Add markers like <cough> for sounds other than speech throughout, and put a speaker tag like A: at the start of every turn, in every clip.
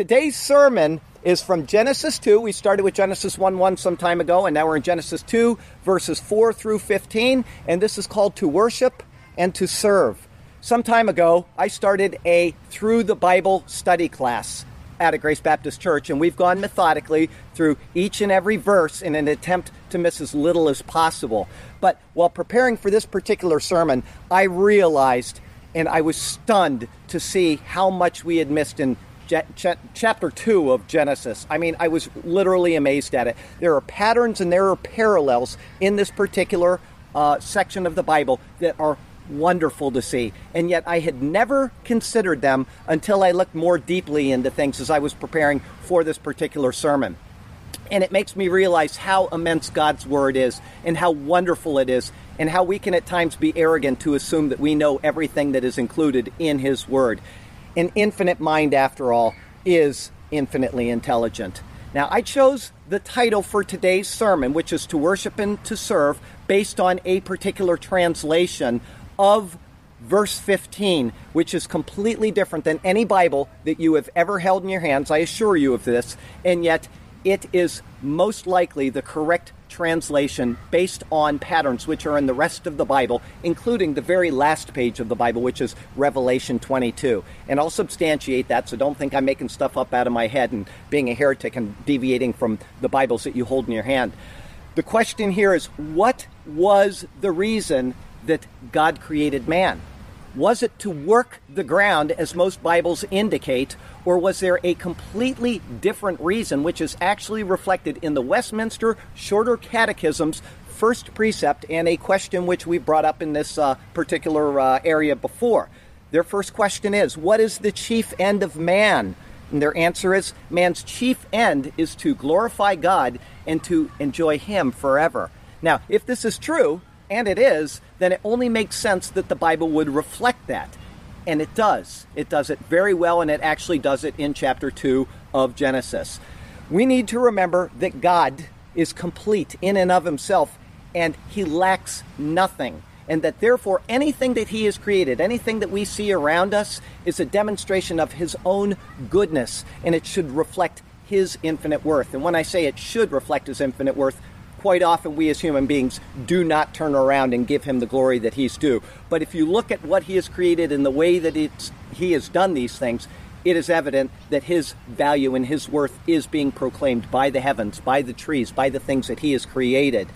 A: today's sermon is from Genesis 2. We started with Genesis 1 1 some time ago, and now we're in Genesis 2, verses 4 through 15. And this is called To Worship and to Serve. Some time ago, I started a Through the Bible study class at a Grace Baptist Church, and we've gone methodically through each and every verse in an attempt to miss as little as possible. But while preparing for this particular sermon, I realized and I was stunned to see how much we had missed in chapter 2 of Genesis. I mean, I was literally amazed at it. There are patterns and there are parallels in this particular uh, section of the Bible that are wonderful to see. And yet I had never considered them until I looked more deeply into things as I was preparing for this particular sermon. And it makes me realize how immense God's Word is and how wonderful it is, and how we can at times be arrogant to assume that we know everything that is included in His Word. An infinite mind, after all, is infinitely intelligent. Now, I chose the title for today's sermon, which is To Worship and to Serve, based on a particular translation of verse 15, which is completely different than any Bible that you have ever held in your hands. I assure you of this. And yet, it is most likely the correct translation based on patterns which are in the rest of the Bible, including the very last page of the Bible, which is Revelation 22. And I'll substantiate that, so don't think I'm making stuff up out of my head and being a heretic and deviating from the Bibles that you hold in your hand. The question here is what was the reason that God created man? Was it to work the ground, as most Bibles indicate, or was there a completely different reason, which is actually reflected in the Westminster Shorter Catechism's first precept and a question which we brought up in this uh, particular uh, area before? Their first question is What is the chief end of man? And their answer is Man's chief end is to glorify God and to enjoy Him forever. Now, if this is true, and it is, then it only makes sense that the Bible would reflect that. And it does. It does it very well, and it actually does it in chapter 2 of Genesis. We need to remember that God is complete in and of himself, and he lacks nothing. And that therefore, anything that he has created, anything that we see around us, is a demonstration of his own goodness, and it should reflect his infinite worth. And when I say it should reflect his infinite worth, quite often we as human beings do not turn around and give him the glory that he's due. But if you look at what he has created and the way that it's, he has done these things, it is evident that his value and his worth is being proclaimed by the heavens, by the trees, by the things that he has created.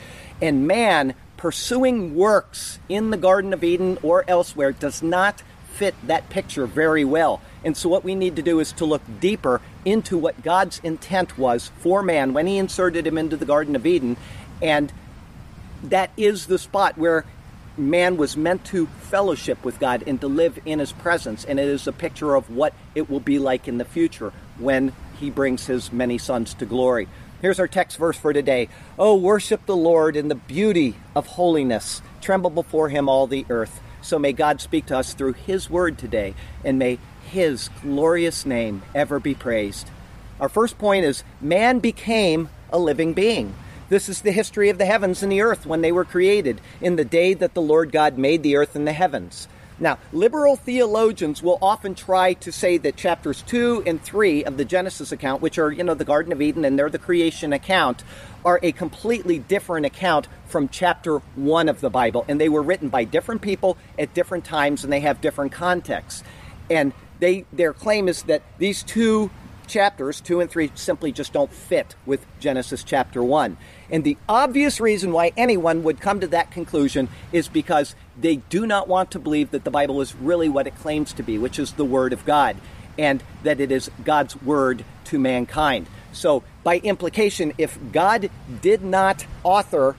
A: And man pursuing works in the Garden of Eden or elsewhere does not fit that picture very well. And so, what we need to do is to look deeper into what God's intent was for man when he inserted him into the Garden of Eden. And that is the spot where man was meant to fellowship with God and to live in his presence. And it is a picture of what it will be like in the future when he brings his many sons to glory. Here's our text verse for today. Oh, worship the Lord in the beauty of holiness. Tremble before him, all the earth. So may God speak to us through His word today, and may His glorious name ever be praised. Our first point is man became a living being. This is the history of the heavens and the earth when they were created, in the day that the Lord God made the earth and the heavens. Now, liberal theologians will often try to say that chapters 2 and 3 of the Genesis account, which are, you know, the Garden of Eden and they're the creation account, are a completely different account from chapter 1 of the Bible. And they were written by different people at different times and they have different contexts. And they, their claim is that these two chapters, 2 and 3, simply just don't fit with Genesis chapter 1. And the obvious reason why anyone would come to that conclusion is because they do not want to believe that the Bible is really what it claims to be, which is the Word of God, and that it is God's Word to mankind. So, by implication, if God did not author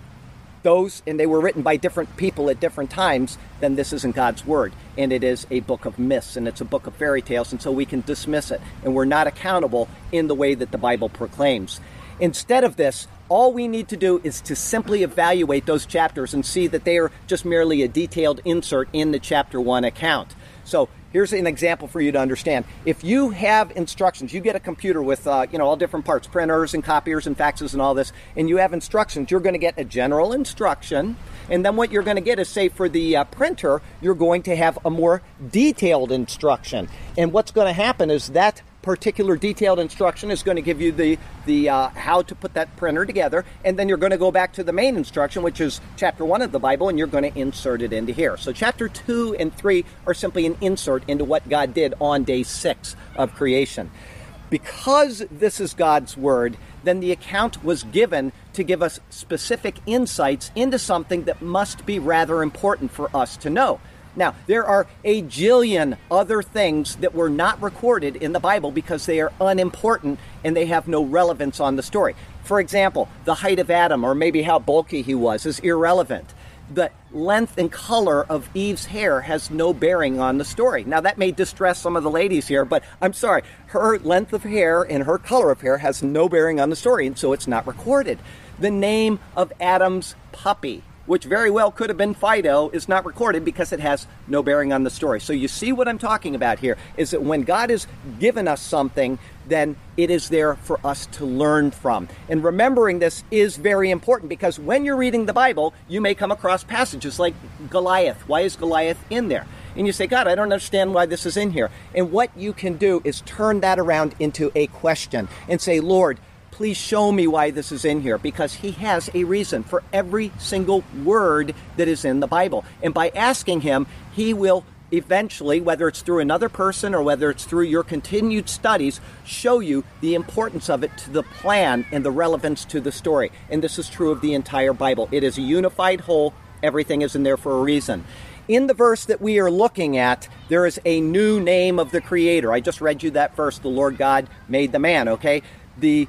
A: those, and they were written by different people at different times, then this isn't God's Word. And it is a book of myths, and it's a book of fairy tales, and so we can dismiss it. And we're not accountable in the way that the Bible proclaims. Instead of this, all we need to do is to simply evaluate those chapters and see that they are just merely a detailed insert in the chapter 1 account. So here's an example for you to understand. If you have instructions, you get a computer with uh, you know all different parts, printers and copiers and faxes and all this, and you have instructions. You're going to get a general instruction, and then what you're going to get is, say, for the uh, printer, you're going to have a more detailed instruction. And what's going to happen is that particular detailed instruction is going to give you the the uh, how to put that printer together, and then you're going to go back to the main instruction, which is chapter one of the Bible, and you're going to insert it into here. So chapter two and three are simply an insert into what God did on day six of creation. Because this is God's word, then the account was given to give us specific insights into something that must be rather important for us to know. Now, there are a jillion other things that were not recorded in the Bible because they are unimportant and they have no relevance on the story. For example, the height of Adam, or maybe how bulky he was, is irrelevant. The length and color of Eve's hair has no bearing on the story. Now, that may distress some of the ladies here, but I'm sorry. Her length of hair and her color of hair has no bearing on the story, and so it's not recorded. The name of Adam's puppy which very well could have been Fido, is not recorded because it has no bearing on the story. So you see what I'm talking about here is that when God has given us something, then it is there for us to learn from. And remembering this is very important because when you're reading the Bible, you may come across passages like Goliath. Why is Goliath in there? And you say, God, I don't understand why this is in here. And what you can do is turn that around into a question and say, Lord, please show me why this is in here because he has a reason for every single word that is in the Bible. And by asking him, he will eventually, whether it's through another person or whether it's through your continued studies, show you the importance of it to the plan and the relevance to the story. And this is true of the entire Bible. It is a unified whole, everything is in there for a reason. In the verse that we are looking at, there is a new name of the Creator. I just read you that verse, the Lord God made the man, okay? The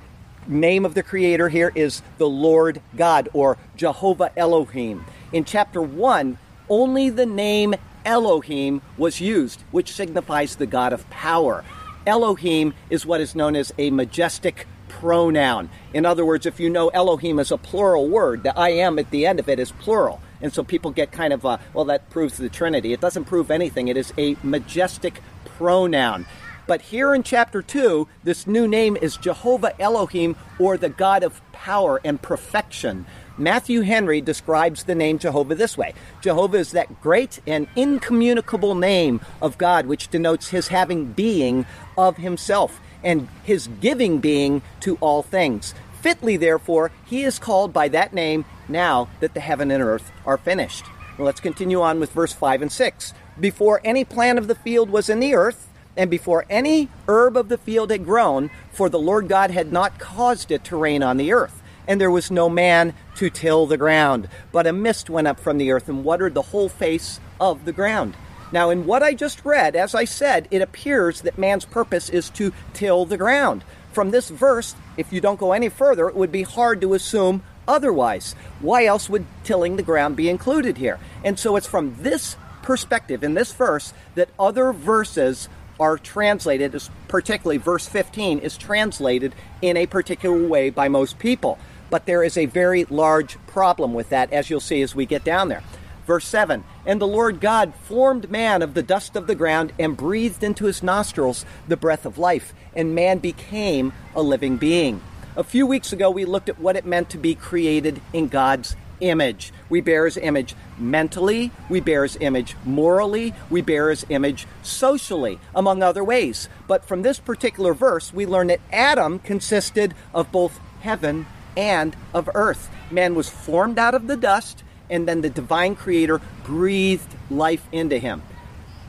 A: name of the creator here is the Lord God or Jehovah Elohim. In chapter 1, only the name Elohim was used, which signifies the God of power. Elohim is what is known as a majestic pronoun. In other words, if you know Elohim is a plural word, the I am at the end of it is plural. And so people get kind of, uh, well, that proves the Trinity. It doesn't prove anything. It is a majestic pronoun. But here in chapter 2, this new name is Jehovah Elohim, or the God of power and perfection. Matthew Henry describes the name Jehovah this way Jehovah is that great and incommunicable name of God, which denotes his having being of himself and his giving being to all things. Fitly, therefore, he is called by that name now that the heaven and earth are finished. Well, let's continue on with verse 5 and 6. Before any plant of the field was in the earth, and before any herb of the field had grown, for the Lord God had not caused it to rain on the earth, and there was no man to till the ground. But a mist went up from the earth and watered the whole face of the ground. Now, in what I just read, as I said, it appears that man's purpose is to till the ground. From this verse, if you don't go any further, it would be hard to assume otherwise. Why else would tilling the ground be included here? And so it's from this perspective, in this verse, that other verses are translated, particularly verse 15, is translated in a particular way by most people. But there is a very large problem with that, as you'll see as we get down there. Verse 7 And the Lord God formed man of the dust of the ground and breathed into his nostrils the breath of life, and man became a living being. A few weeks ago, we looked at what it meant to be created in God's image. We bear his image mentally, we bear his image morally, we bear his image socially, among other ways. But from this particular verse, we learn that Adam consisted of both heaven and of earth. Man was formed out of the dust, and then the divine creator breathed life into him.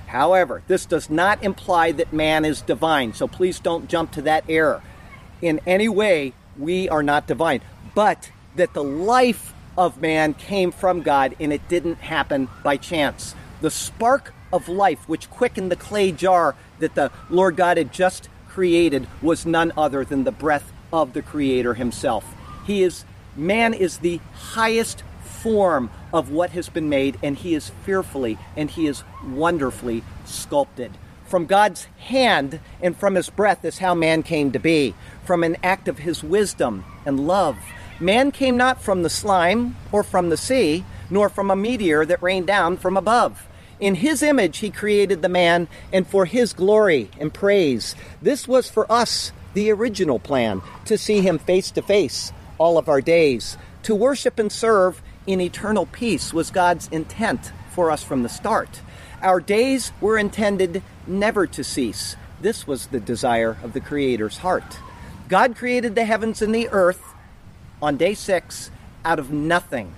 A: However, this does not imply that man is divine, so please don't jump to that error. In any way, we are not divine, but that the life of man came from God and it didn't happen by chance. The spark of life which quickened the clay jar that the Lord God had just created was none other than the breath of the creator himself. He is man is the highest form of what has been made and he is fearfully and he is wonderfully sculpted. From God's hand and from his breath is how man came to be, from an act of his wisdom and love Man came not from the slime or from the sea, nor from a meteor that rained down from above. In his image he created the man, and for his glory and praise. This was for us the original plan to see him face to face all of our days. To worship and serve in eternal peace was God's intent for us from the start. Our days were intended never to cease. This was the desire of the Creator's heart. God created the heavens and the earth on day six out of nothing.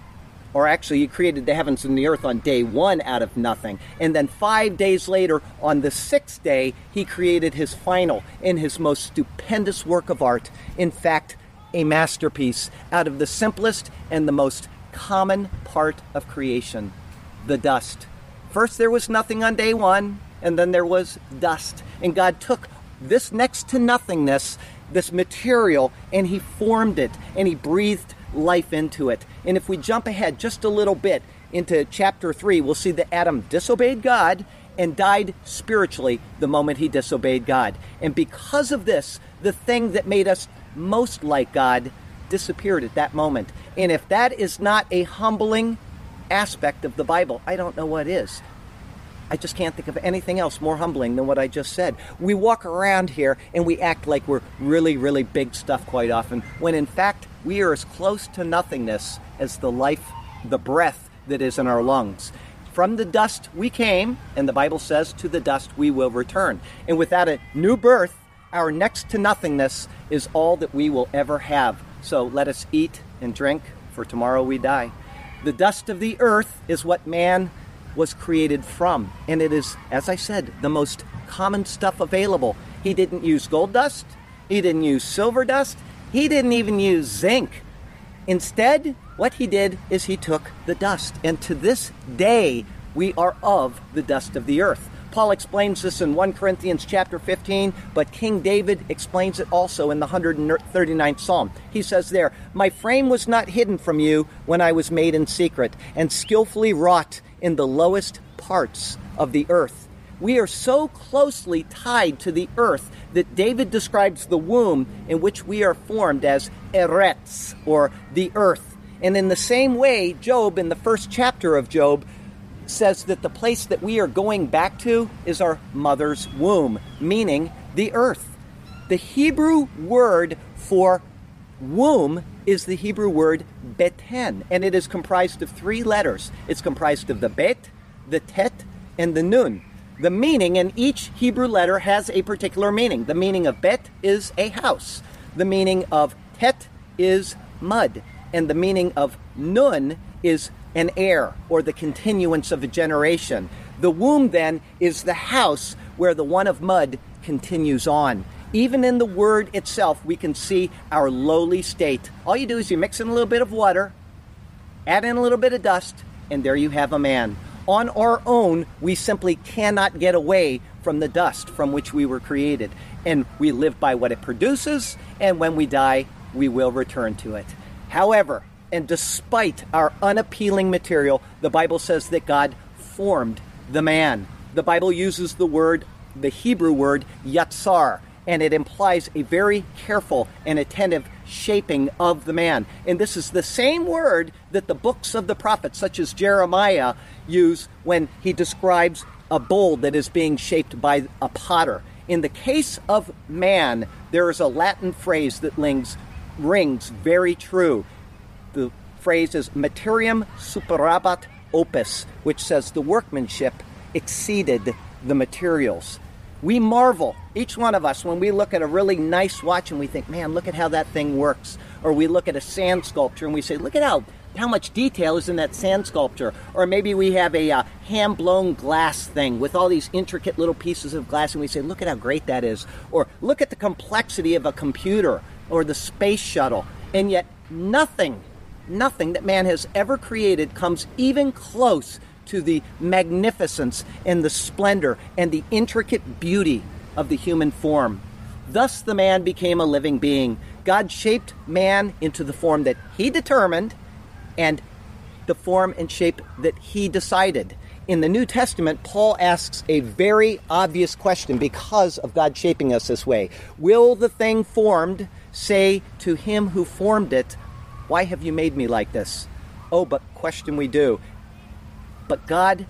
A: Or actually, He created the heavens and the earth on day one out of nothing. And then five days later, on the sixth day, He created His final and His most stupendous work of art. In fact, a masterpiece out of the simplest and the most common part of creation the dust. First, there was nothing on day one, and then there was dust. And God took this next to nothingness, this material, and He formed it, and He breathed life into it. And if we jump ahead just a little bit into chapter 3, we'll see that Adam disobeyed God and died spiritually the moment he disobeyed God. And because of this, the thing that made us most like God disappeared at that moment. And if that is not a humbling aspect of the Bible, I don't know what is. I just can't think of anything else more humbling than what I just said. We walk around here and we act like we're really, really big stuff quite often, when in fact we are as close to nothingness as the life, the breath that is in our lungs. From the dust we came, and the Bible says, to the dust we will return. And without a new birth, our next to nothingness is all that we will ever have. So let us eat and drink, for tomorrow we die. The dust of the earth is what man was created from. And it is, as I said, the most common stuff available. He didn't use gold dust, he didn't use silver dust, he didn't even use zinc. Instead, what he did is he took the dust. And to this day, we are of the dust of the earth. Paul explains this in 1 Corinthians chapter 15, but King David explains it also in the 139th Psalm. He says there, My frame was not hidden from you when I was made in secret and skillfully wrought in the lowest parts of the earth. We are so closely tied to the earth that David describes the womb in which we are formed as Eretz, or the earth. And in the same way, Job, in the first chapter of Job, says that the place that we are going back to is our mother's womb, meaning the earth. The Hebrew word for womb is the Hebrew word beten, and it is comprised of three letters. It's comprised of the bet, the tet, and the nun. The meaning in each Hebrew letter has a particular meaning. The meaning of bet is a house. The meaning of tet is mud. And the meaning of nun is an heir or the continuance of a generation. The womb then is the house where the one of mud continues on. Even in the word itself, we can see our lowly state. All you do is you mix in a little bit of water, add in a little bit of dust, and there you have a man. On our own, we simply cannot get away from the dust from which we were created. And we live by what it produces, and when we die, we will return to it. However, and despite our unappealing material, the Bible says that God formed the man. The Bible uses the word, the Hebrew word, yatsar, and it implies a very careful and attentive shaping of the man. And this is the same word that the books of the prophets, such as Jeremiah, use when he describes a bowl that is being shaped by a potter. In the case of man, there is a Latin phrase that rings, rings very true. Phrase is materium superabat opus, which says the workmanship exceeded the materials. We marvel, each one of us, when we look at a really nice watch and we think, man, look at how that thing works. Or we look at a sand sculpture and we say, look at how, how much detail is in that sand sculpture. Or maybe we have a uh, hand blown glass thing with all these intricate little pieces of glass and we say, look at how great that is. Or look at the complexity of a computer or the space shuttle. And yet, nothing, nothing that man has ever created comes even close to the magnificence and the splendor and the intricate beauty of the human form. Thus, the man became a living being. God shaped man into the form that he determined and the form and shape that he decided. In the New Testament, Paul asks a very obvious question because of God shaping us this way Will the thing formed say to him who formed it, Why have you made me like this? Oh, but question we do. But God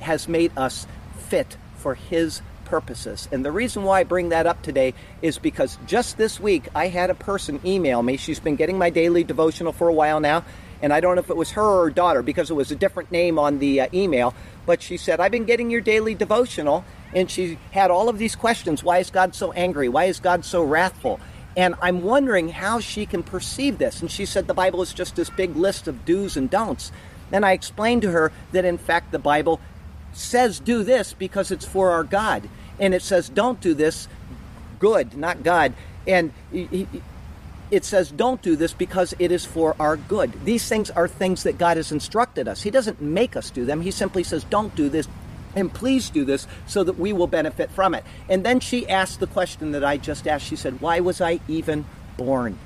A: has made us fit for His purposes. And the reason why I bring that up today is because just this week I had a person email me. She's been getting my daily devotional for a while now, and I don't know if it was her or daughter because it was a different name on the uh, email. but she said, I've been getting your daily devotional. And she had all of these questions. Why is God so angry? Why is God so wrathful? And I'm wondering how she can perceive this. And she said the Bible is just this big list of do's and don'ts. And I explained to her that in fact the Bible says do this because it's for our God. And it says don't do this, good, not God. And it says don't do this because it is for our good. These things are things that God has instructed us. He doesn't make us do them. He simply says don't do this and please do this so that we will benefit from it. And then she asked the question that I just asked. She said, Why was I even born?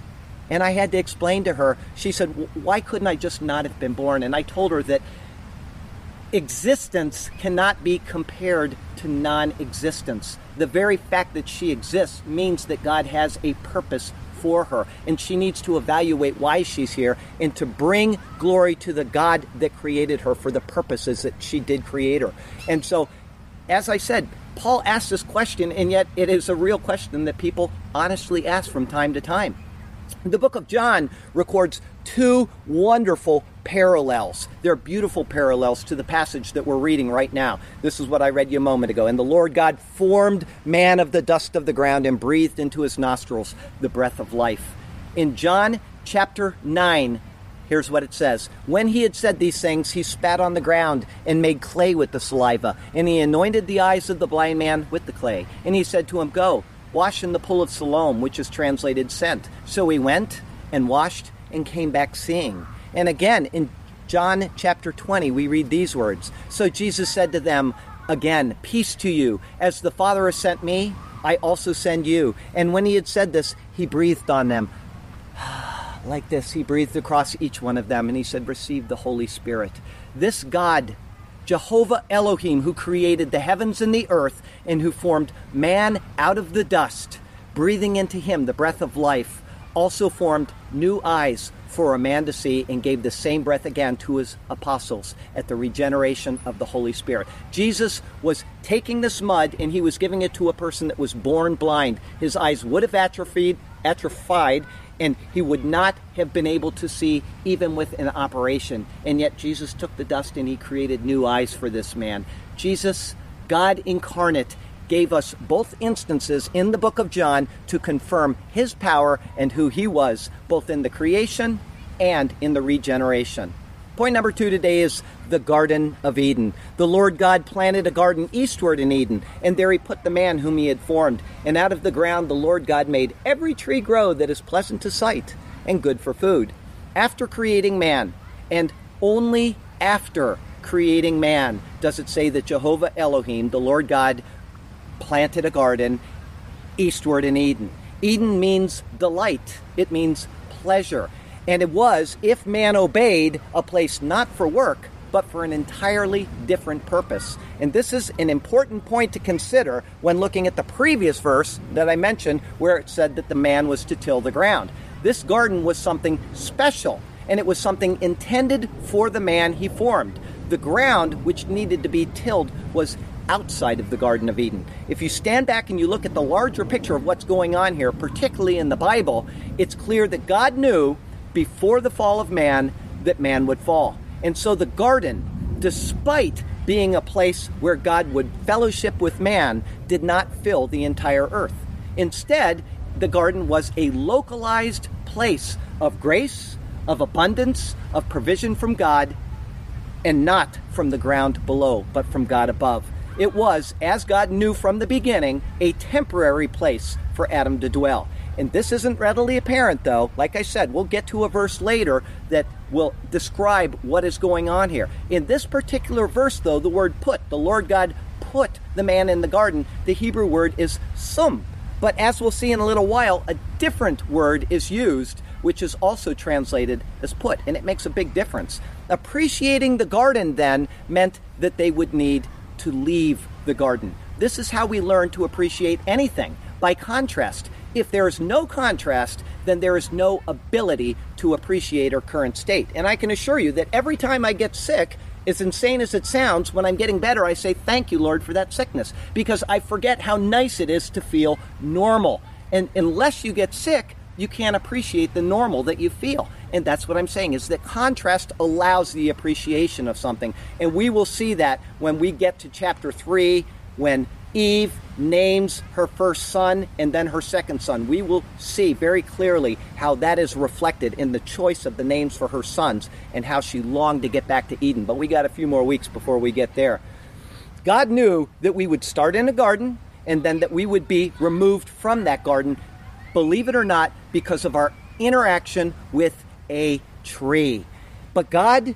A: And I had to explain to her, she said, Why couldn't I just not have been born? And I told her that existence cannot be compared to non existence. The very fact that she exists means that God has a purpose for her. And she needs to evaluate why she's here and to bring glory to the God that created her for the purposes that she did create her. And so, as I said, Paul asked this question, and yet it is a real question that people honestly ask from time to time. The book of John records two wonderful parallels. They're beautiful parallels to the passage that we're reading right now. This is what I read you a moment ago. And the Lord God formed man of the dust of the ground and breathed into his nostrils the breath of life. In John chapter 9, here's what it says When he had said these things, he spat on the ground and made clay with the saliva, and he anointed the eyes of the blind man with the clay. And he said to him, Go, wash in the pool of Siloam, which is translated sent. So he went and washed and came back seeing. And again, in John chapter 20, we read these words So Jesus said to them, Again, peace to you. As the Father has sent me, I also send you. And when he had said this, he breathed on them. <sighs> like this, he breathed across each one of them, and he said, Receive the Holy Spirit. This God, Jehovah Elohim, who created the heavens and the earth, and who formed man out of the dust, breathing into him the breath of life, also formed new eyes for a man to see and gave the same breath again to his apostles at the regeneration of the Holy Spirit. Jesus was taking this mud and he was giving it to a person that was born blind. His eyes would have atrophied, atrophied and he would not have been able to see even with an operation. And yet Jesus took the dust and he created new eyes for this man. Jesus, God incarnate, gave us both instances in the book of John to confirm his power and who he was, both in the creation and in the regeneration. Point number two today is the Garden of Eden. The Lord God planted a garden eastward in Eden, and there he put the man whom he had formed. And out of the ground the Lord God made every tree grow that is pleasant to sight and good for food. After creating man, and only after creating man, does it say that Jehovah Elohim, the Lord God, planted a garden eastward in Eden. Eden means delight, it means pleasure. And it was, if man obeyed, a place not for work, but for an entirely different purpose. And this is an important point to consider when looking at the previous verse that I mentioned, where it said that the man was to till the ground. This garden was something special, and it was something intended for the man he formed. The ground which needed to be tilled was outside of the Garden of Eden. If you stand back and you look at the larger picture of what's going on here, particularly in the Bible, it's clear that God knew before the fall of man that man would fall. And so the garden, despite being a place where God would fellowship with man, did not fill the entire earth. Instead, the garden was a localized place of grace, of abundance, of provision from God, and not from the ground below, but from God above. It was, as God knew from the beginning, a temporary place for Adam to dwell. And this isn't readily apparent, though. Like I said, we'll get to a verse later that will describe what is going on here. In this particular verse, though, the word put, the Lord God put the man in the garden, the Hebrew word is sum. But as we'll see in a little while, a different word is used, which is also translated as put, and it makes a big difference. Appreciating the garden then meant that they would need to leave the garden. This is how we learn to appreciate anything by contrast. If there is no contrast, then there is no ability to appreciate our current state. And I can assure you that every time I get sick, as insane as it sounds, when I'm getting better, I say, Thank you, Lord, for that sickness, because I forget how nice it is to feel normal. And unless you get sick, you can't appreciate the normal that you feel. And that's what I'm saying is that contrast allows the appreciation of something. And we will see that when we get to chapter 3 when Eve names her first son and then her second son. We will see very clearly how that is reflected in the choice of the names for her sons and how she longed to get back to Eden. But we got a few more weeks before we get there. God knew that we would start in a garden and then that we would be removed from that garden, believe it or not, because of our interaction with a tree. But God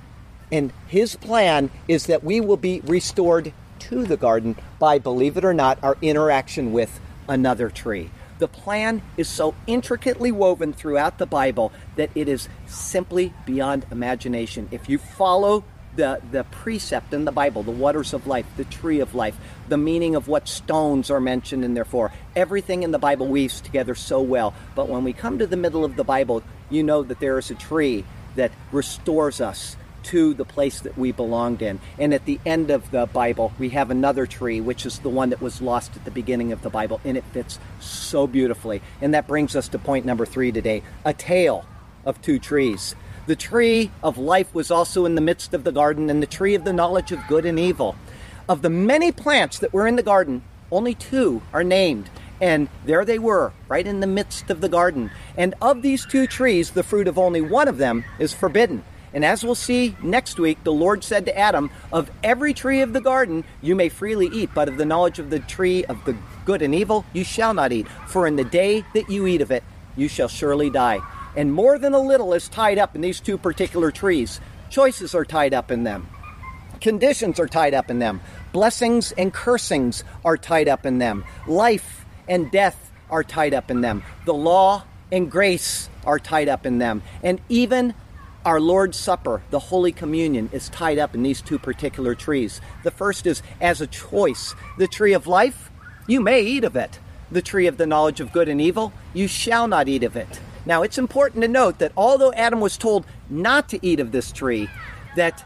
A: and His plan is that we will be restored to the garden by, believe it or not, our interaction with another tree. The plan is so intricately woven throughout the Bible that it is simply beyond imagination. If you follow the, the precept in the Bible, the waters of life, the tree of life, the meaning of what stones are mentioned in there for, everything in the Bible weaves together so well. But when we come to the middle of the Bible, you know that there is a tree that restores us to the place that we belonged in. And at the end of the Bible, we have another tree, which is the one that was lost at the beginning of the Bible, and it fits so beautifully. And that brings us to point number three today a tale of two trees. The tree of life was also in the midst of the garden, and the tree of the knowledge of good and evil. Of the many plants that were in the garden, only two are named. And there they were, right in the midst of the garden. And of these two trees, the fruit of only one of them is forbidden. And as we'll see next week, the Lord said to Adam, Of every tree of the garden you may freely eat, but of the knowledge of the tree of the good and evil you shall not eat. For in the day that you eat of it, you shall surely die. And more than a little is tied up in these two particular trees. Choices are tied up in them, conditions are tied up in them, blessings and cursings are tied up in them, life and death are tied up in them, the law and grace are tied up in them, and even our Lord's Supper, the Holy Communion, is tied up in these two particular trees. The first is as a choice the tree of life, you may eat of it. The tree of the knowledge of good and evil, you shall not eat of it. Now, it's important to note that although Adam was told not to eat of this tree, that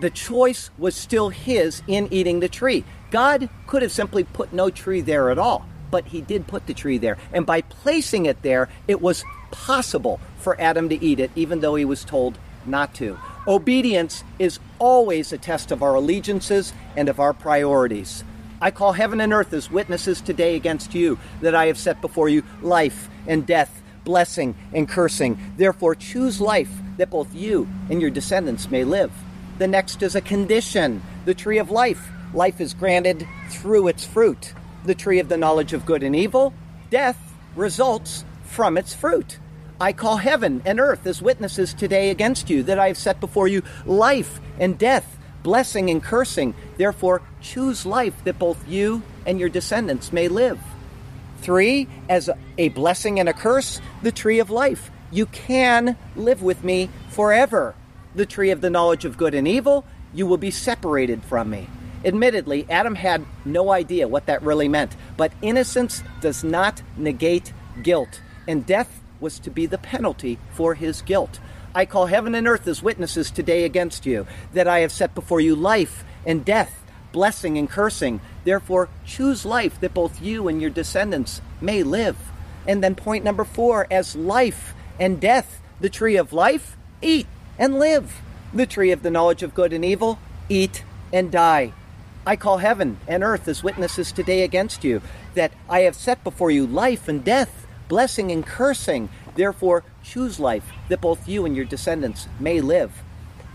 A: the choice was still his in eating the tree. God could have simply put no tree there at all, but he did put the tree there. And by placing it there, it was possible for Adam to eat it, even though he was told not to. Obedience is always a test of our allegiances and of our priorities. I call heaven and earth as witnesses today against you that I have set before you life and death, blessing and cursing. Therefore, choose life that both you and your descendants may live. The next is a condition the tree of life. Life is granted through its fruit. The tree of the knowledge of good and evil, death results from its fruit. I call heaven and earth as witnesses today against you that I have set before you life and death, blessing and cursing. Therefore, choose life that both you and your descendants may live. Three, as a blessing and a curse, the tree of life. You can live with me forever. The tree of the knowledge of good and evil, you will be separated from me. Admittedly, Adam had no idea what that really meant, but innocence does not negate guilt, and death was to be the penalty for his guilt. I call heaven and earth as witnesses today against you, that I have set before you life and death, blessing and cursing. Therefore, choose life that both you and your descendants may live. And then, point number four as life and death, the tree of life, eat and live. The tree of the knowledge of good and evil, eat and die. I call heaven and earth as witnesses today against you, that I have set before you life and death blessing and cursing. Therefore, choose life that both you and your descendants may live.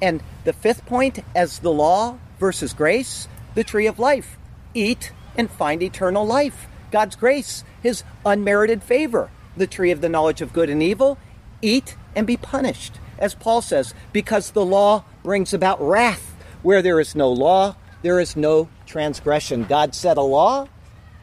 A: And the fifth point, as the law versus grace, the tree of life. Eat and find eternal life. God's grace, his unmerited favor. The tree of the knowledge of good and evil. Eat and be punished. As Paul says, because the law brings about wrath. Where there is no law, there is no transgression. God set a law,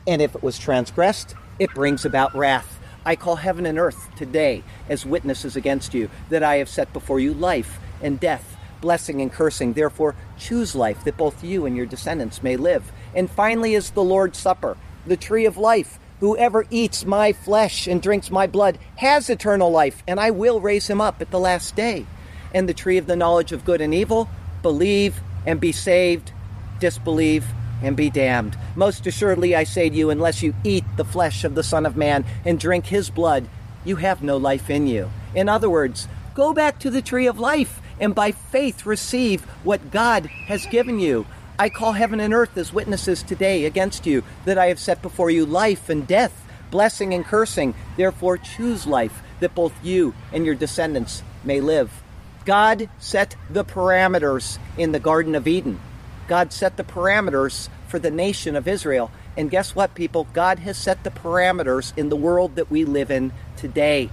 A: and if it was transgressed, it brings about wrath. I call heaven and earth today as witnesses against you that I have set before you life and death, blessing and cursing. Therefore, choose life that both you and your descendants may live. And finally is the Lord's Supper, the tree of life. Whoever eats my flesh and drinks my blood has eternal life, and I will raise him up at the last day. And the tree of the knowledge of good and evil, believe and be saved, disbelieve and be damned. Most assuredly, I say to you, unless you eat the flesh of the Son of Man and drink his blood, you have no life in you. In other words, go back to the tree of life and by faith receive what God has given you. I call heaven and earth as witnesses today against you that I have set before you life and death, blessing and cursing. Therefore, choose life that both you and your descendants may live. God set the parameters in the Garden of Eden. God set the parameters for the nation of Israel. And guess what, people? God has set the parameters in the world that we live in today.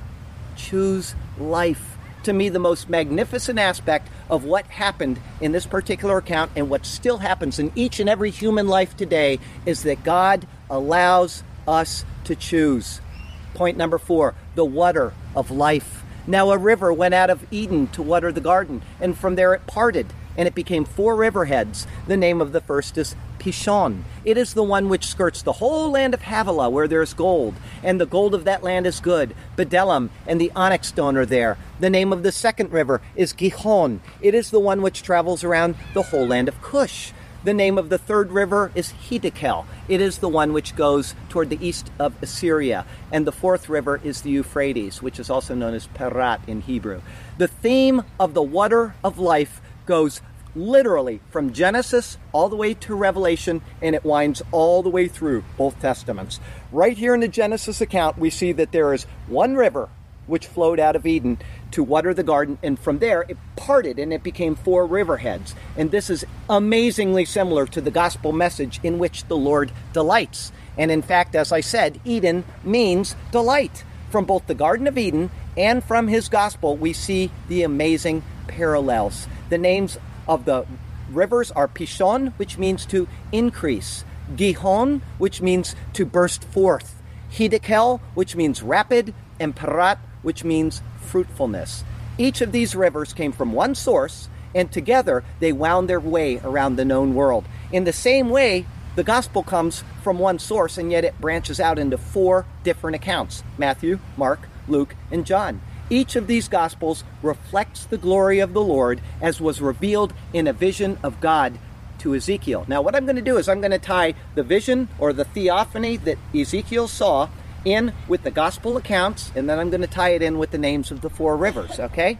A: Choose life. To me, the most magnificent aspect of what happened in this particular account and what still happens in each and every human life today is that God allows us to choose. Point number four the water of life. Now, a river went out of Eden to water the garden, and from there it parted and it became four riverheads. The name of the first is Pishon. It is the one which skirts the whole land of Havilah, where there is gold, and the gold of that land is good. Bdellium and the onyx stone are there. The name of the second river is Gihon. It is the one which travels around the whole land of Cush. The name of the third river is Hiddekel. It is the one which goes toward the east of Assyria. And the fourth river is the Euphrates, which is also known as Perat in Hebrew. The theme of the water of life goes literally from Genesis all the way to Revelation, and it winds all the way through both Testaments. Right here in the Genesis account, we see that there is one river which flowed out of Eden to water the garden, and from there it parted and it became four riverheads. And this is amazingly similar to the gospel message in which the Lord delights. And in fact, as I said, Eden means delight. From both the Garden of Eden and from his gospel, we see the amazing parallels. The names of the rivers are Pishon, which means to increase, Gihon, which means to burst forth, Hiddekel, which means rapid, and Perat, which means fruitfulness. Each of these rivers came from one source, and together they wound their way around the known world. In the same way, the gospel comes from one source, and yet it branches out into four different accounts Matthew, Mark, Luke, and John. Each of these Gospels reflects the glory of the Lord as was revealed in a vision of God to Ezekiel. Now, what I'm going to do is I'm going to tie the vision or the theophany that Ezekiel saw in with the Gospel accounts, and then I'm going to tie it in with the names of the four rivers, okay?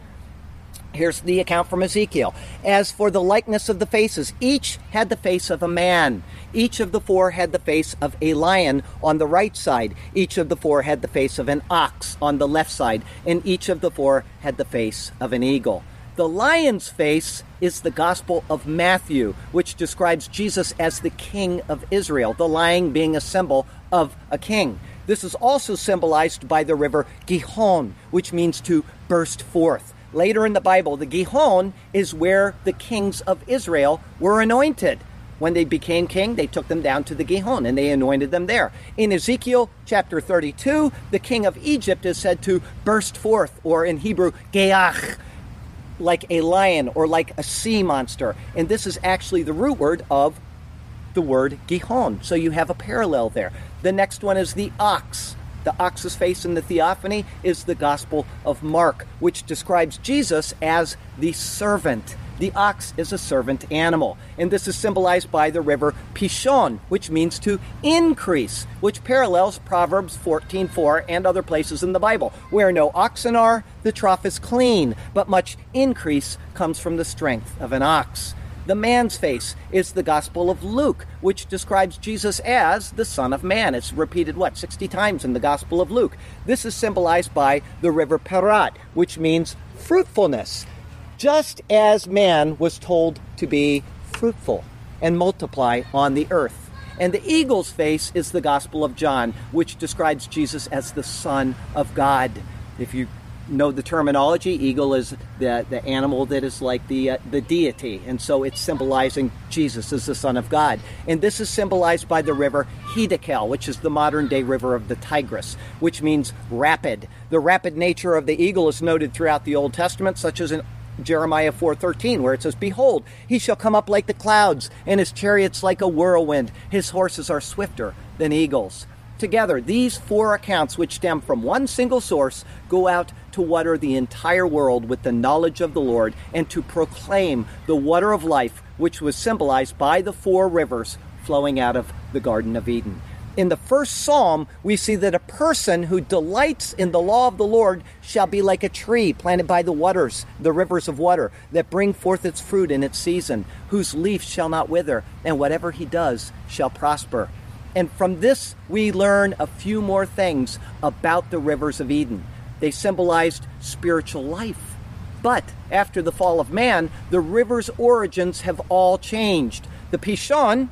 A: Here's the account from Ezekiel. As for the likeness of the faces, each had the face of a man. Each of the four had the face of a lion on the right side. Each of the four had the face of an ox on the left side. And each of the four had the face of an eagle. The lion's face is the Gospel of Matthew, which describes Jesus as the King of Israel, the lion being a symbol of a king. This is also symbolized by the river Gihon, which means to burst forth. Later in the Bible, the Gihon is where the kings of Israel were anointed. When they became king, they took them down to the Gihon and they anointed them there. In Ezekiel chapter 32, the king of Egypt is said to burst forth, or in Hebrew, geach, like a lion or like a sea monster. And this is actually the root word of the word Gihon. So you have a parallel there. The next one is the ox. The ox's face in the theophany is the Gospel of Mark, which describes Jesus as the servant. The ox is a servant animal, and this is symbolized by the river Pishon, which means to increase, which parallels Proverbs 14:4 and other places in the Bible. Where no oxen are, the trough is clean, but much increase comes from the strength of an ox. The man's face is the Gospel of Luke, which describes Jesus as the Son of Man. It's repeated, what, 60 times in the Gospel of Luke. This is symbolized by the river Perat, which means fruitfulness just as man was told to be fruitful and multiply on the earth. And the eagle's face is the Gospel of John, which describes Jesus as the Son of God. If you know the terminology, eagle is the, the animal that is like the, uh, the deity, and so it's symbolizing Jesus as the Son of God. And this is symbolized by the river Hiddekel, which is the modern day river of the Tigris, which means rapid. The rapid nature of the eagle is noted throughout the Old Testament, such as in Jeremiah 4:13 where it says behold he shall come up like the clouds and his chariots like a whirlwind his horses are swifter than eagles together these four accounts which stem from one single source go out to water the entire world with the knowledge of the Lord and to proclaim the water of life which was symbolized by the four rivers flowing out of the garden of Eden In the first psalm, we see that a person who delights in the law of the Lord shall be like a tree planted by the waters, the rivers of water, that bring forth its fruit in its season, whose leaf shall not wither, and whatever he does shall prosper. And from this, we learn a few more things about the rivers of Eden. They symbolized spiritual life. But after the fall of man, the river's origins have all changed. The Pishon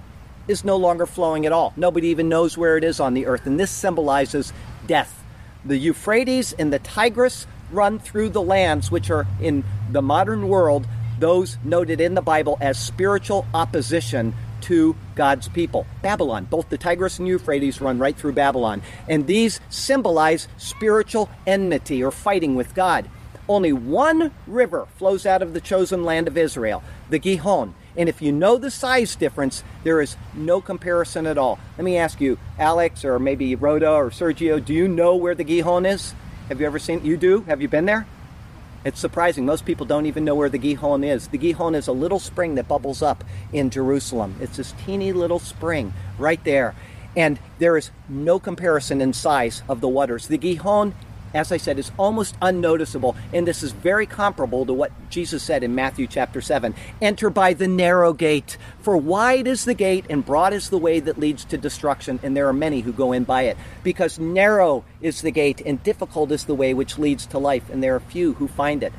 A: is no longer flowing at all. Nobody even knows where it is on the earth, and this symbolizes death. The Euphrates and the Tigris run through the lands which are in the modern world those noted in the Bible as spiritual opposition to God's people. Babylon, both the Tigris and Euphrates run right through Babylon, and these symbolize spiritual enmity or fighting with God. Only one river flows out of the chosen land of Israel, the Gihon. And if you know the size difference, there is no comparison at all. Let me ask you, Alex, or maybe Rhoda or Sergio, do you know where the Gihon is? Have you ever seen? You do? Have you been there? It's surprising. Most people don't even know where the Gihon is. The Gihon is a little spring that bubbles up in Jerusalem. It's this teeny little spring right there. And there is no comparison in size of the waters. The Gihon as I said, is almost unnoticeable. And this is very comparable to what Jesus said in Matthew chapter 7 Enter by the narrow gate, for wide is the gate and broad is the way that leads to destruction, and there are many who go in by it. Because narrow is the gate and difficult is the way which leads to life, and there are few who find it.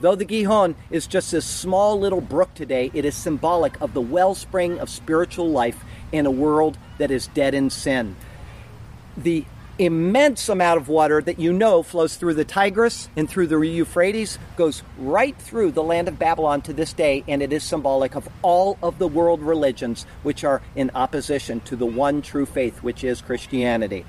A: Though the Gihon is just a small little brook today, it is symbolic of the wellspring of spiritual life in a world that is dead in sin. The immense amount of water that you know flows through the Tigris and through the Euphrates, goes right through the land of Babylon to this day, and it is symbolic of all of the world religions which are in opposition to the one true faith, which is Christianity.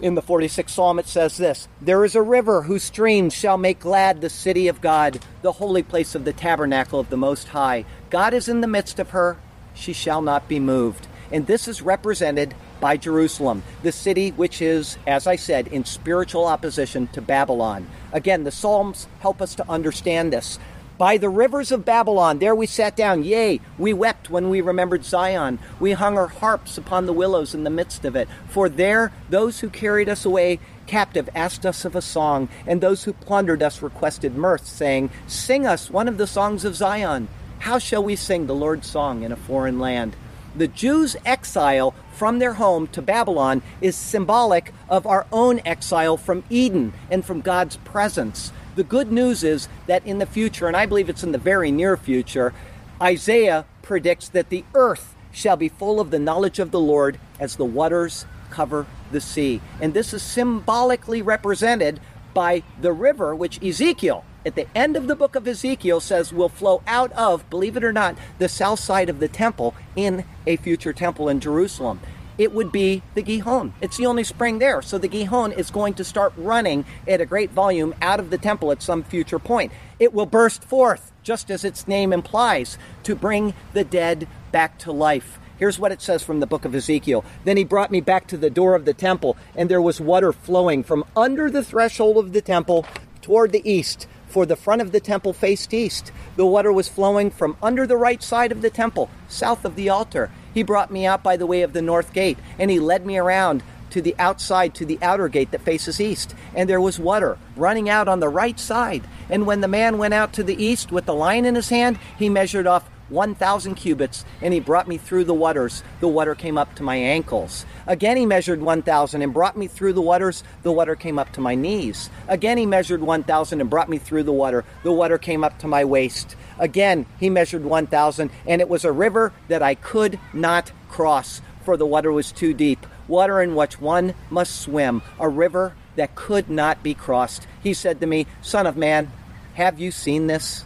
A: In the 46th Psalm, it says this There is a river whose streams shall make glad the city of God, the holy place of the tabernacle of the Most High. God is in the midst of her, she shall not be moved. And this is represented by Jerusalem, the city which is, as I said, in spiritual opposition to Babylon. Again, the Psalms help us to understand this. By the rivers of Babylon, there we sat down. Yea, we wept when we remembered Zion. We hung our harps upon the willows in the midst of it. For there, those who carried us away captive asked us of a song, and those who plundered us requested mirth, saying, Sing us one of the songs of Zion. How shall we sing the Lord's song in a foreign land? The Jews' exile from their home to Babylon is symbolic of our own exile from Eden and from God's presence. The good news is that in the future, and I believe it's in the very near future, Isaiah predicts that the earth shall be full of the knowledge of the Lord as the waters cover the sea. And this is symbolically represented by the river which Ezekiel at the end of the book of Ezekiel says will flow out of, believe it or not, the south side of the temple in a future temple in Jerusalem. It would be the Gihon. It's the only spring there. So the Gihon is going to start running at a great volume out of the temple at some future point. It will burst forth, just as its name implies, to bring the dead back to life. Here's what it says from the book of Ezekiel. Then he brought me back to the door of the temple, and there was water flowing from under the threshold of the temple toward the east for the front of the temple faced east. The water was flowing from under the right side of the temple, south of the altar. He brought me out by the way of the north gate, and he led me around to the outside to the outer gate that faces east, and there was water running out on the right side. And when the man went out to the east with the line in his hand, he measured off 1,000 cubits, and he brought me through the waters. The water came up to my ankles. Again, he measured 1,000 and brought me through the waters. The water came up to my knees. Again, he measured 1,000 and brought me through the water. The water came up to my waist. Again, he measured 1,000, and it was a river that I could not cross, for the water was too deep. Water in which one must swim, a river that could not be crossed. He said to me, Son of man, have you seen this?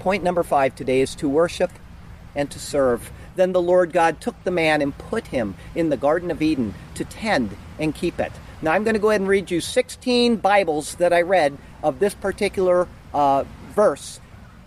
A: Point number five today is to worship and to serve. Then the Lord God took the man and put him in the Garden of Eden to tend and keep it. Now I'm going to go ahead and read you 16 Bibles that I read of this particular uh, verse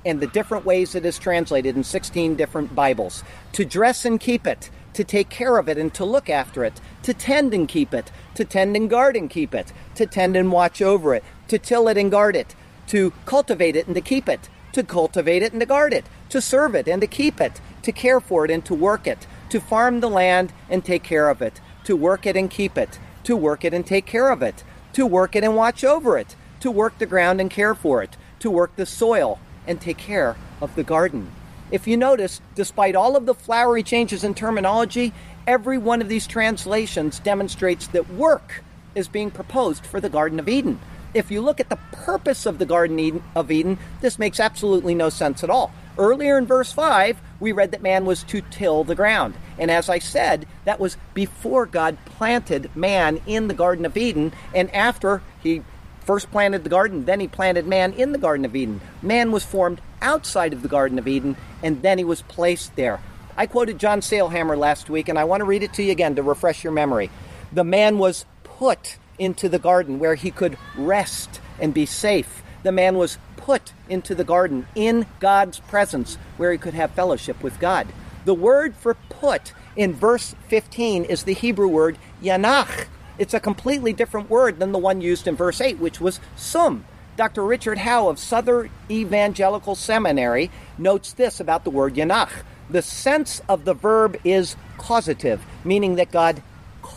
A: and the different ways it is translated in 16 different Bibles. To dress and keep it, to take care of it and to look after it, to tend and keep it, to tend and guard and keep it, to tend and watch over it, to till it and guard it, to cultivate it and to keep it, to cultivate it and to guard it, to serve it and to keep it, to care for it and to work it, to farm the land and take care of it, to work it and keep it, to work it and take care of it, to work it and watch over it, to work the ground and care for it, to work the soil and take care of the garden. If you notice, despite all of the flowery changes in terminology, every one of these translations demonstrates that work is being proposed for the Garden of Eden. If you look at the purpose of the Garden of Eden, this makes absolutely no sense at all. Earlier in verse 5, we read that man was to till the ground. And as I said, that was before God planted man in the Garden of Eden, and after he first planted the garden, then he planted man in the Garden of Eden. Man was formed outside of the Garden of Eden, and then he was placed there. I quoted John Sailhamer last week, and I want to read it to you again to refresh your memory. The man was put into the garden where he could rest and be safe. The man was put into the garden in God's presence where he could have fellowship with God. The word for put in verse 15 is the Hebrew word yanach, it's a completely different word than the one used in verse 8, which was sum. Dr. Richard Howe of Southern Evangelical Seminary notes this about the word yanach. The sense of the verb is causative, meaning that God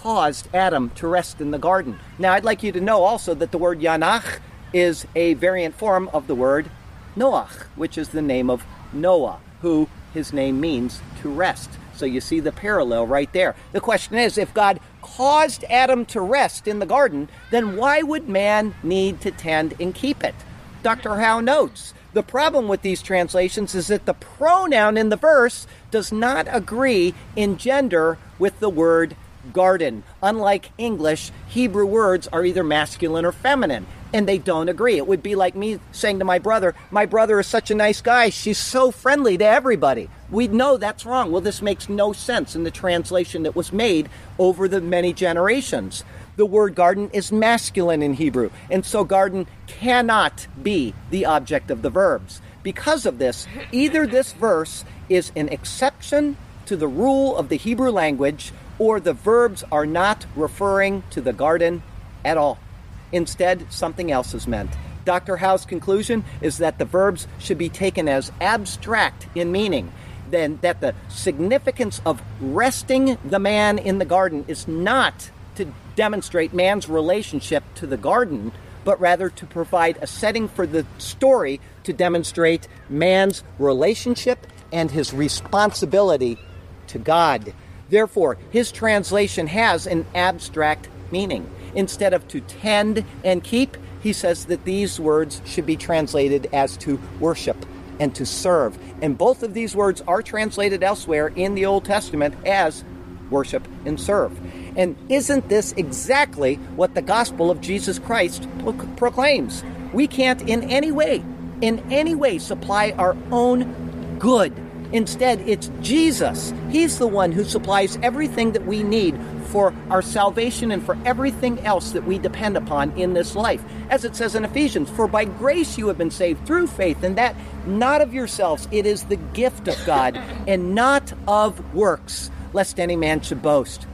A: caused Adam to rest in the garden. Now, I'd like you to know also that the word yanach is a variant form of the word Noach, which is the name of Noah, who his name means to rest. So you see the parallel right there. The question is if God caused Adam to rest in the garden, then why would man need to tend and keep it? Dr. Howe notes the problem with these translations is that the pronoun in the verse does not agree in gender with the word garden. Unlike English, Hebrew words are either masculine or feminine, and they don't agree. It would be like me saying to my brother, My brother is such a nice guy. She's so friendly to everybody. We'd know that's wrong. Well, this makes no sense in the translation that was made over the many generations. The word garden is masculine in Hebrew, and so garden cannot be the object of the verbs. Because of this, either this verse is an exception to the rule of the Hebrew language or the verbs are not referring to the garden at all. Instead, something else is meant. Dr. Howe's conclusion is that the verbs should be taken as abstract in meaning, then that the significance of resting the man in the garden is not to demonstrate man's relationship to the garden, but rather to provide a setting for the story to demonstrate man's relationship and his responsibility to God. Therefore, his translation has an abstract meaning. Instead of to tend and keep, he says that these words should be translated as to worship and to serve. And both of these words are translated elsewhere in the Old Testament as worship and serve. And isn't this exactly what the gospel of Jesus Christ proclaims? We can't in any way, in any way, supply our own good Instead, it's Jesus. He's the one who supplies everything that we need for our salvation and for everything else that we depend upon in this life. As it says in Ephesians, for by grace you have been saved through faith, and that not of yourselves, it is the gift of God, and not of works, lest any man should boast.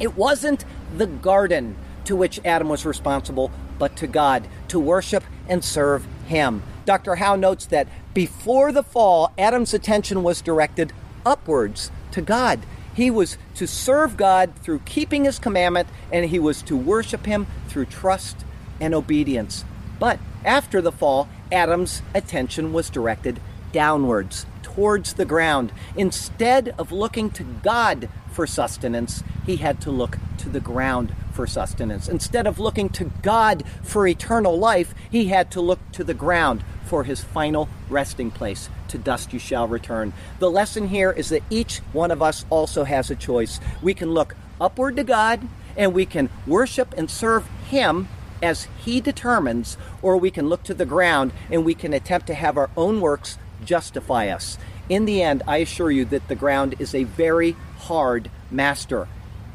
A: It wasn't the garden to which Adam was responsible, but to God, to worship and serve Him. Dr. Howe notes that before the fall, Adam's attention was directed upwards to God. He was to serve God through keeping his commandment, and he was to worship him through trust and obedience. But after the fall, Adam's attention was directed downwards, towards the ground. Instead of looking to God for sustenance, he had to look to the ground for sustenance. Instead of looking to God for eternal life, he had to look to the ground for his final resting place. To dust you shall return. The lesson here is that each one of us also has a choice. We can look upward to God and we can worship and serve him as he determines, or we can look to the ground and we can attempt to have our own works justify us. In the end, I assure you that the ground is a very hard master.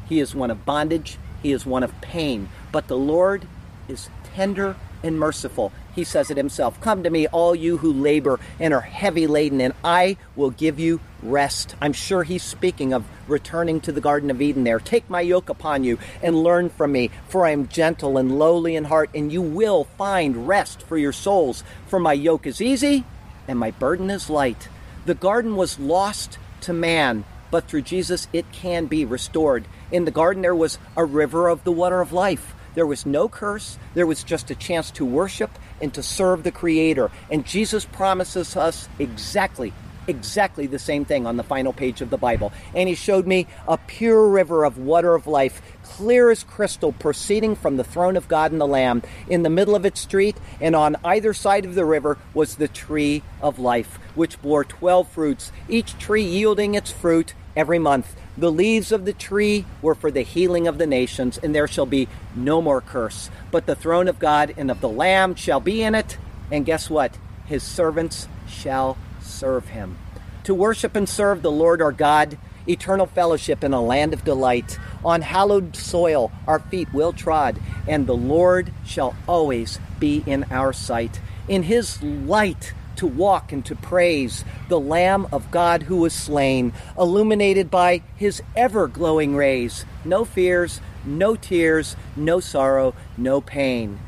A: He is one of bondage, he is one of pain, but the Lord is tender and merciful. He says it himself Come to me, all you who labor and are heavy laden, and I will give you rest. I'm sure he's speaking of returning to the Garden of Eden there. Take my yoke upon you and learn from me, for I am gentle and lowly in heart, and you will find rest for your souls. For my yoke is easy and my burden is light. The garden was lost to man but through Jesus it can be restored. In the garden, there was a river of the water of life. There was no curse. There was just a chance to worship and to serve the Creator. And Jesus promises us exactly exactly the same thing on the final page of the Bible. And he showed me a pure river of water of life, clear as crystal, proceeding from the throne of God and the Lamb. In the middle of its street and on either side of the river was the tree of life, which bore twelve fruits, each tree yielding its fruit every month. The leaves of the tree were for the healing of the nations, and there shall be no more curse. But the throne of God and of the Lamb shall be in it, and guess what? His servants shall serve him. To worship and serve the Lord our God, eternal fellowship in a land of delight. On hallowed soil our feet will trod, and the Lord shall always be in our sight. In his light to walk and to praise the Lamb of God who was slain, illuminated by his ever glowing rays. No fears, no tears, no sorrow, no pain.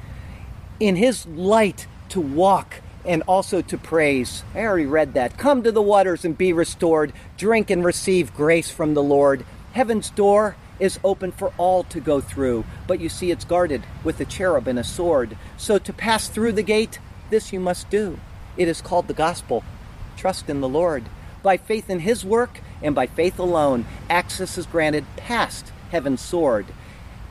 A: In his light to walk and also to praise. I already read that. Come to the waters and be restored. Drink and receive grace from the Lord. Heaven's door is open for all to go through, but you see it's guarded with a cherub and a sword. So to pass through the gate, this you must do. It is called the gospel. Trust in the Lord. By faith in his work and by faith alone, access is granted past heaven's sword.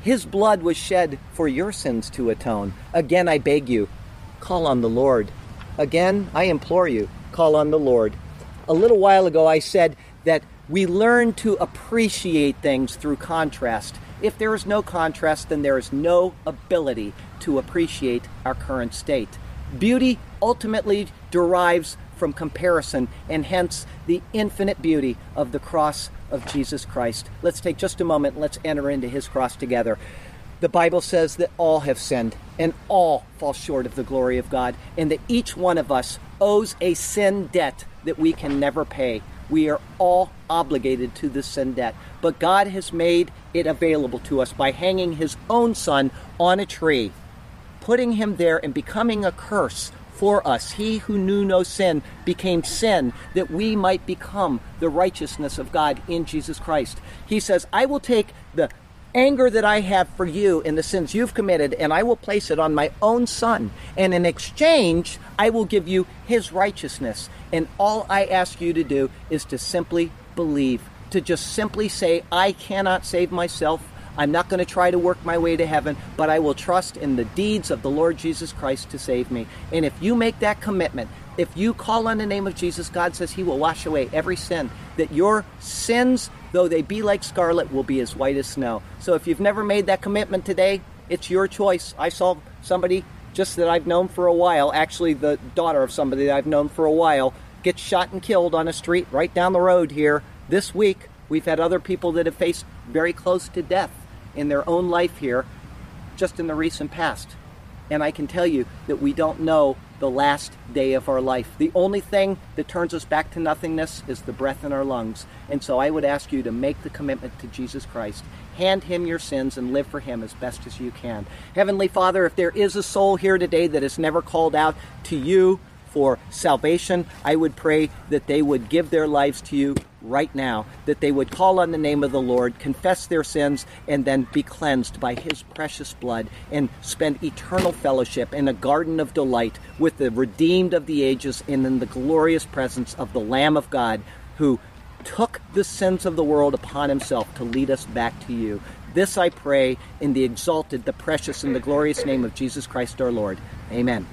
A: His blood was shed for your sins to atone. Again, I beg you, call on the Lord. Again, I implore you, call on the Lord. A little while ago, I said that we learn to appreciate things through contrast. If there is no contrast, then there is no ability to appreciate our current state. Beauty ultimately derives from comparison, and hence the infinite beauty of the cross of Jesus Christ. Let's take just a moment let's enter into his cross together. The Bible says that all have sinned and all fall short of the glory of God, and that each one of us owes a sin debt that we can never pay. We are all obligated to this sin debt, but God has made it available to us by hanging His own Son on a tree, putting Him there and becoming a curse for us. He who knew no sin became sin that we might become the righteousness of God in Jesus Christ. He says, I will take the anger that I have for you and the sins you've committed, and I will place it on my own son. And in exchange, I will give you his righteousness. And all I ask you to do is to simply believe, to just simply say, I cannot save myself. I'm not going to try to work my way to heaven, but I will trust in the deeds of the Lord Jesus Christ to save me. And if you make that commitment, if you call on the name of Jesus, God says He will wash away every sin, that your sins though they be like scarlet, will be as white as snow. So if you've never made that commitment today, it's your choice. I saw somebody just that I've known for a while, actually the daughter of somebody that I've known for a while, get shot and killed on a street right down the road here this week. We've had other people that have faced very close to death in their own life here just in the recent past. And I can tell you that we don't know the last day of our life. The only thing that turns us back to nothingness is the breath in our lungs. And so I would ask you to make the commitment to Jesus Christ. Hand him your sins and live for him as best as you can. Heavenly Father, if there is a soul here today that has never called out to you for salvation, I would pray that they would give their lives to you right now, that they would call on the name of the Lord, confess their sins, and then be cleansed by his precious blood and spend eternal fellowship in a garden of delight with the redeemed of the ages and in the glorious presence of the Lamb of God who took the sins of the world upon himself to lead us back to you. This I pray in the exalted, the precious, and the glorious name of Jesus Christ our Lord. Amen.